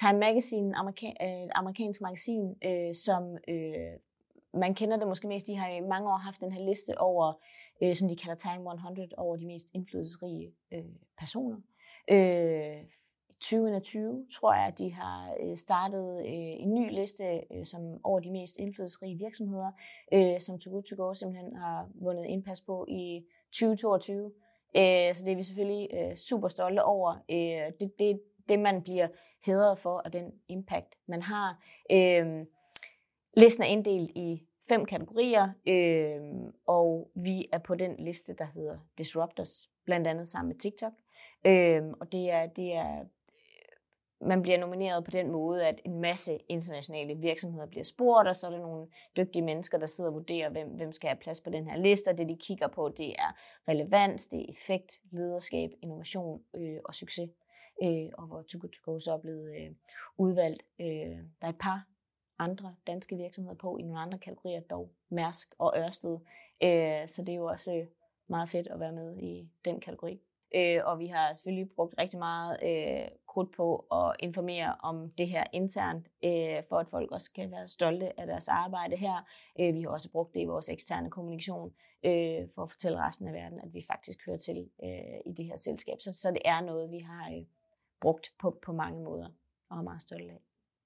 Time Magazine, amerika- øh, amerikansk magasin, øh, som øh, man kender det måske mest, de har i mange år haft den her liste over, øh, som de kalder Time 100, over de mest indflydelsesrige øh, personer. Øh, 2020 tror jeg, at de har øh, startet øh, en ny liste øh, som over de mest indflydelsesrige virksomheder, øh, som Too Good To Go simpelthen har vundet indpas på i 2022. Øh, så det er vi selvfølgelig super stolte over. Det, det, det man bliver hedret for, og den impact, man har. Øhm, listen er inddelt i fem kategorier, øhm, og vi er på den liste, der hedder Disruptors, blandt andet sammen med TikTok. Øhm, og det er, det er man bliver nomineret på den måde, at en masse internationale virksomheder bliver spurgt, og så er der nogle dygtige mennesker, der sidder og vurderer, hvem, hvem skal have plads på den her liste, og det de kigger på, det er relevans, det er effekt, lederskab, innovation øh, og succes. Øh, og hvor Too Good To Go så er blevet øh, udvalgt. Øh, der er et par andre danske virksomheder på i nogle andre kategorier, dog Mærsk og Ørsted. Øh, så det er jo også øh, meget fedt at være med i den kategori. Øh, og vi har selvfølgelig brugt rigtig meget øh, krudt på at informere om det her internt, øh, for at folk også kan være stolte af deres arbejde her. Øh, vi har også brugt det i vores eksterne kommunikation, øh, for at fortælle resten af verden, at vi faktisk hører til øh, i det her selskab. Så, så det er noget, vi har øh, brugt på, på mange måder og er meget stolt af.